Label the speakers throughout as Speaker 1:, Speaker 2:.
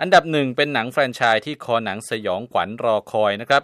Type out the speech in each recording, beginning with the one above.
Speaker 1: อันดับหนึ่งเป็นหนังแฟรนไชส์ที่คอหนังสยองขวัญรอคอยนะครับ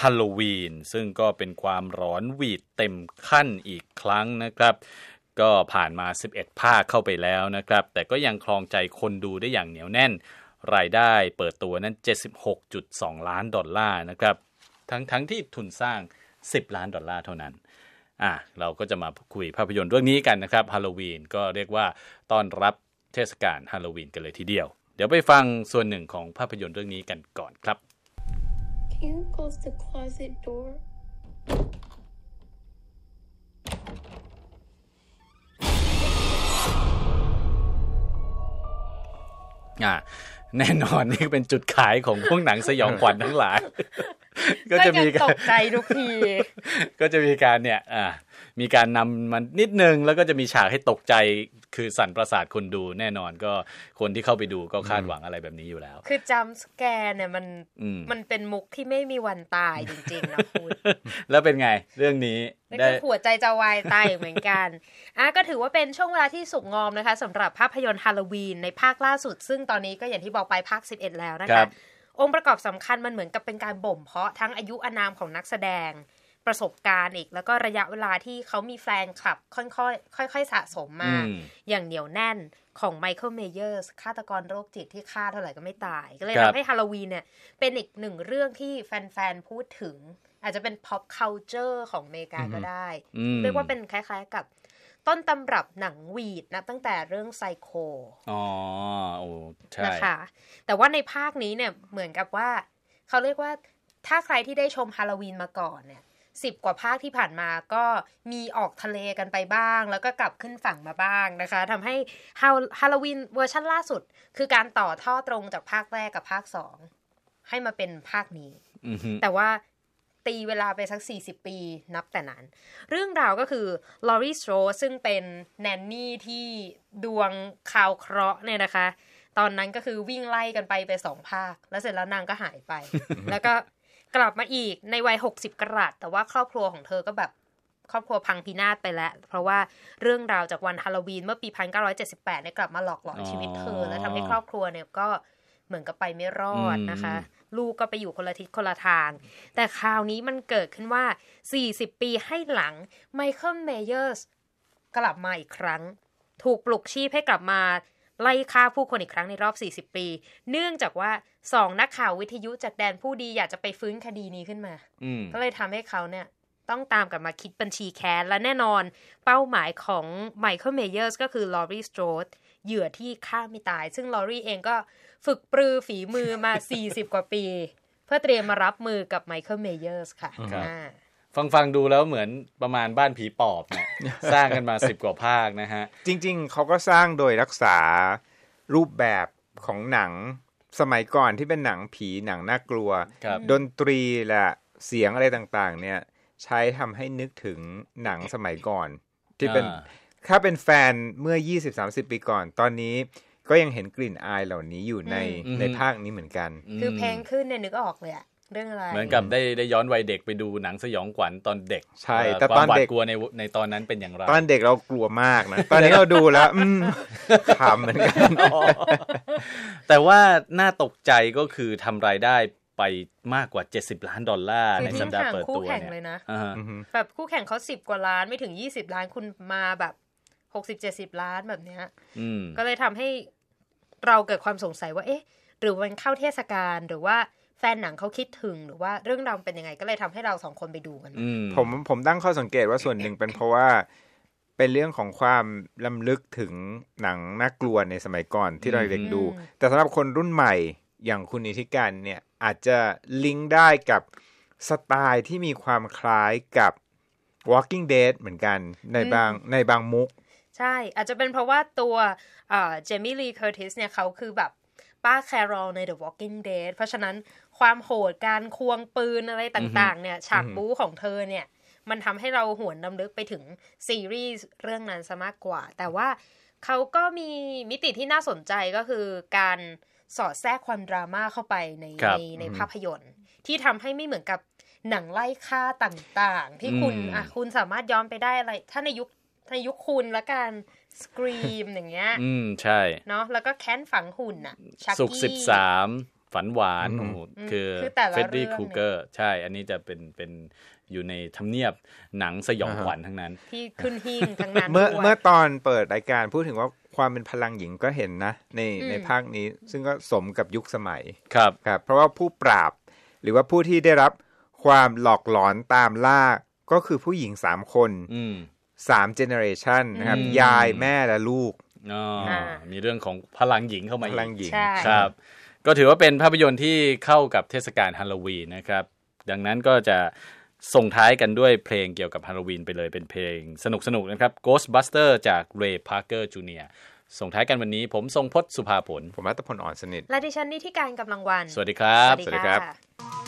Speaker 1: ฮัลโลวีนซึ่งก็เป็นความร้อนวีดเต็มขั้นอีกครั้งนะครับ ก็ผ่านมา 11 ภาคเข้าไปแล้วนะครับ แต่ก็ยังคลองใจคนดูได้อย่างเหนียวแน่น รายได้เปิดตัวนั้น 76.2 ล้านดอลลาร์นะครับ ทั้งทั้งที่ทุนสร้าง 10 ล้านดอลลาร์เท่านั้นอะเราก็จะมาคุยภาพยนตร์เรื่องนี้กันนะครับฮาโลวีนก็เรียกว่าต้อนรับเทศกาลฮาโลวีนกันเลยทีเดียว เดี๋ยวไปฟังส่วนหนึ่งของภาพยนตร์เรื่องนี้กันก่อนครับ
Speaker 2: Can you close the closet door?
Speaker 1: อ่าแน่นอนนี่เป็นจุดขายของพวกหนังสยองขวัญทั้งหลาย ก็จะมี
Speaker 3: ตกใจทุกที
Speaker 1: ก็จะมีการเนี่ยอ่ามีการนำมันนิดนึง แล้วก็จะมีฉากให้ตกใจคือสั่นประสาทคนดูแน่นอนก็คนที่เข้าไปดูก็คาดหวังอะไรแบบนี้อยู่แล้ว
Speaker 3: คือจัมสแกร์เนี่ยมัน
Speaker 1: อืม
Speaker 3: มันเป็นมุกที่ไม่มีวันตายจริงๆนะคุณ
Speaker 1: แล้วเป็นไงเรื่องนี้
Speaker 3: แล้ว
Speaker 1: ได้
Speaker 3: ก็หัวใจจะวายตายเหมือนกันอะก็ถือว่าเป็นช่วงเวลาที่สุกงอมนะคะสำหรับภาพยนตร์ฮาโลวีนในภาคล่าสุด ซึ่งตอนนี้ก็อย่างที่บอกไปภาค 11 แล้วนะ
Speaker 1: ครั
Speaker 3: คะ
Speaker 1: บ
Speaker 3: องค์ประกอบสำคัญมันเหมือนกับเป็นการบ่มเพาะทั้งอายุอานามของนักแสดงประสบการณ์อีก แล้วก็ระยะเวลาที่เขามีแฟนคลับค่อยๆค่อย ๆ สะสมมา
Speaker 1: อืม
Speaker 3: อย่างเหนียวแน่นของไมเคิลเมเยอร์สฆาตกรโรคจิตที่ฆ่าเท่าไหร่ก็ไม่ตาย ก็เลย
Speaker 1: ครับ
Speaker 3: ทำให้ฮาโลวีนเนี่ย เป็นอีกหนึ่งเรื่องที่แฟนๆ พูดถึง อาจจะเป็น pop culture ของอเมริกาก็ได้
Speaker 1: อืม
Speaker 3: เรียกว่าเป็นคล้ายๆกับ ต้นตำรับหนังหวีดนะตั้งแต่เรื่องไซโค
Speaker 1: อ๋อ โอ้ใช่
Speaker 3: นะคะ แต่ว่าในภาคนี้เนี่ยเหมือนกับว่า เขาเรียกว่าถ้าใครที่ได้ชมฮาโลวีนมาก่อนเนี่ยสิบกว่าภาคที่ผ่านมาก็มีออกทะเลกันไปบ้าง แล้วก็กลับขึ้นฝั่งมาบ้างนะคะทำให้ฮาโลวีนเวอร์ชันล่าสุด คือการต่อท่อตรงจากภาคแรกกับภาคสองให้มาเป็นภาคนี้
Speaker 1: อือฮึ
Speaker 3: แต่ว่า ตีเวลาไปสัก 40 ปีนับแต่นั้น เรื่องราวก็คือลอรีสโตรดซึ่งเป็น nanny ที่ดวงคราวเคราะห์เนี่ยนะคะ ตอนนั้นก็คือวิ่งไล่กันไปไปสองภาค แล้วเสร็จแล้วนางก็หายไป แล้วก็กลับมาอีกในวัย 60 กะรัตแต่ว่าครอบครัวของเธอก็แบบครอบครัวพังพินาศไปแล้ว เพราะว่าเรื่องราวจากวันฮาโลวีนเมื่อปี 1978เนี่ยกลับมาหลอกหลอนชีวิตเธอ และทำให้ครอบครัวเนี่ยก็เหมือนกับไปไม่รอดนะคะ ลูกก็ไปอยู่คนละทิศคนละทาง แต่คราวนี้มันเกิดขึ้นว่า 40 ปีให้หลังไมเคิลเมเยอร์สกลับมาอีกครั้ง ถูกปลุกชีพให้กลับมาไล่ฆ่าผู้คนอีกครั้งในรอบ 40 ปี เนื่องจากว่าสองนักข่าววิทยุจากแดนผู้ดีอยากจะไปฟื้นคดีนี้ขึ้นมา
Speaker 1: อืม
Speaker 3: ก็เลยทำให้เขาเนี่ยต้องตามกลับมาคิดบัญชีแค้น และแน่นอนเป้าหมายของไมเคิลเมเยอร์สก็คือลอรีสโตรด เหยื่อที่ฆ่าไม่ตาย ซึ่งลอรีเองก็ฝึกปรือฝีมือมา 40 กว่าปี เพื่อเตรียมมารับมือกับไมเคิลเมเยอร์สค่ะ
Speaker 1: ครับ
Speaker 3: อ่า
Speaker 1: ฟังฟังดูแล้วเหมือนประมาณบ้านผีปอบเนี่ยสร้างกันมาสิบกว่าภาคนะฮะ
Speaker 4: จริง ๆ เขาก็สร้างโดยรักษารูปแบบของหนังสมัยก่อนที่เป็นหนังผีหนังน่ากลัว
Speaker 1: ครับ
Speaker 4: ดนตรีและเสียงอะไรต่างๆ เนี่ย ใช้ทำให้นึกถึงหนังสมัยก่อน ที่เป็น
Speaker 1: อ่า
Speaker 4: ถ้าเป็นแฟนเมื่อ 20-30 ปีก่อน ตอนนี้ก็ยังเห็นกลิ่นอายเหล่านี้อยู่ใน
Speaker 1: อืม
Speaker 4: ในภาคนี้เหมือนกัน
Speaker 3: คือเพลงขึ้นเนี่ยนึกออกเลยอะเรื่องอะไร
Speaker 1: เหมือนกับได้ได้ย้อนวัยเด็กไปดูหนังสยองขวัญตอนเด็ก
Speaker 4: ใช่
Speaker 1: เอ่อ
Speaker 4: แต่
Speaker 1: ความ
Speaker 4: ตอน
Speaker 1: หวา
Speaker 4: เด็
Speaker 1: ด
Speaker 4: ก
Speaker 1: กลัวในในตอนนั้นเป็นอย่างไร
Speaker 4: ตอนเด็กเรากลัวมากนะ ตอนนี้เราดูแล้วอืมขำเหมือนกัน
Speaker 1: แต่ว่าน่าตกใจก็คือทำรายได้ไปมากกว่า 70 ล้านดอลลาร์
Speaker 3: คือ
Speaker 1: ในสัปดาห์เปิด
Speaker 3: คู่
Speaker 1: ตัว
Speaker 3: แข่ง
Speaker 1: เนี่ย
Speaker 3: เลยนะ
Speaker 1: อ่าฮะ
Speaker 3: แบบคู่แข่งเขาสิบกว่าล้านไม่ถึงยี่สิบล้านคุณมาแบบ หกสิบเจ็ดสิบล้านแบบเนี้ย
Speaker 1: อืม
Speaker 3: ก็เลยทำให้เราเกิดความสงสัยว่า เอ๊ะ หรือมันเข้าเทศกาลหรือว่าแฟนหนังเขาคิดถึงหรือว่าเรื่องราวเป็นยังไงก็เลยทำให้เราสองคนไปดูกัน
Speaker 1: อืม
Speaker 4: ผมผมตั้งข้อสังเกตว่าส่วนหนึ่งเป็นเพราะว่าเป็นเรื่องของความลำลึกถึงหนังน่ากลัวในสมัยก่อนที่เราเด็กดู
Speaker 3: อืม
Speaker 4: แต่สำหรับคนรุ่นใหม่อย่างคุณนิติการเนี่ยอาจจะลิงก์ได้กับสไตล์ที่มีความคล้ายกับ Walking Dead เหมือนกันในบางในบางมุก
Speaker 3: ใช่ อาจจะเป็นเพราะว่าตัวเจมี่ลีเคอร์ติสเนี่ยเขาคือแบบป้าแครอลใน The Walking Dead เพราะฉะนั้นความโหดการควงปืนอะไรต่าง ๆ เนี่ย ฉากบู๊ของเธอเนี่ย มันทำให้เราหวนรำลึกไปถึงซีรีส์เรื่องนั้นซะมากกว่า แต่ว่าเขาก็มีมิติที่น่าสนใจก็คือการสอดแทรกความดราม่าเข้าไปใน
Speaker 1: ครับ
Speaker 3: ในในภาพยนตร์ ที่ทำให้ไม่เหมือนกับหนังไล่ฆ่าต่างๆ ที่คุณ
Speaker 1: อืม
Speaker 3: อะคุณสามารถย้อนไปได้อะไร ถ้าในยุค ในยุคคุณละกันสกรีมอย่างเงี้ย
Speaker 1: อืมใช่
Speaker 3: เนาะแล้วก็แค้นฝังหุ่นอะชัก
Speaker 1: สุก
Speaker 3: กี้
Speaker 1: สิบสามฝันหวาน
Speaker 4: อืม
Speaker 1: โอ้โห
Speaker 3: อืม
Speaker 1: คือ
Speaker 3: คือแต่ละ
Speaker 1: เฟดดี้
Speaker 3: เรื่อง
Speaker 1: คูเกอร์ใช่ อันนี้จะเป็นเป็นอยู่ในทำเนียบหนังสยองขวัญทั้งนั้น
Speaker 3: ที่ขึ้นหิ้งทั้งนั้น
Speaker 4: เมื่อ
Speaker 3: ด้วย
Speaker 4: เมื่อตอนเปิดรายการพูดถึงว่าความเป็นพลังหญิงก็เห็นนะ ใน
Speaker 3: อืม
Speaker 4: ในภาคนี้ซึ่งก็สมกับยุคสมัย
Speaker 1: ครับ
Speaker 4: ครับเพราะว่าผู้ปราบ หรือว่าผู้ที่ได้รับความหลอกหลอนตามล่าก็คือผู้หญิงสามคน
Speaker 1: อืม
Speaker 4: สาม generation นะครับ
Speaker 1: อืม
Speaker 4: ยายแม่และลูก
Speaker 1: อ๋ออ่า
Speaker 3: มี
Speaker 1: มีเรื่องของพลังหญิงเข้ามาอีกพ
Speaker 4: ลังหญิง
Speaker 3: ใช่
Speaker 1: ครับ ก็ถือว่าเป็นภาพยนตร์ที่เข้ากับเทศกาลฮาโลวีนนะครับ ดังนั้นก็จะส่งท้ายกันด้วยเพลงเกี่ยวกับฮาโลวีนไปเลยเป็นเพลงสนุกๆนะครับ Ghostbuster จาก Ray Parker Jr. ส่งท้ายกันวันนี้ผมทรงพจน์สุภาผล
Speaker 4: ผมรัตพลอ่อนสนิท
Speaker 3: และดิฉันนิธิการกำลังวัน
Speaker 1: สวัสดีครับ
Speaker 4: สวัสดีครับ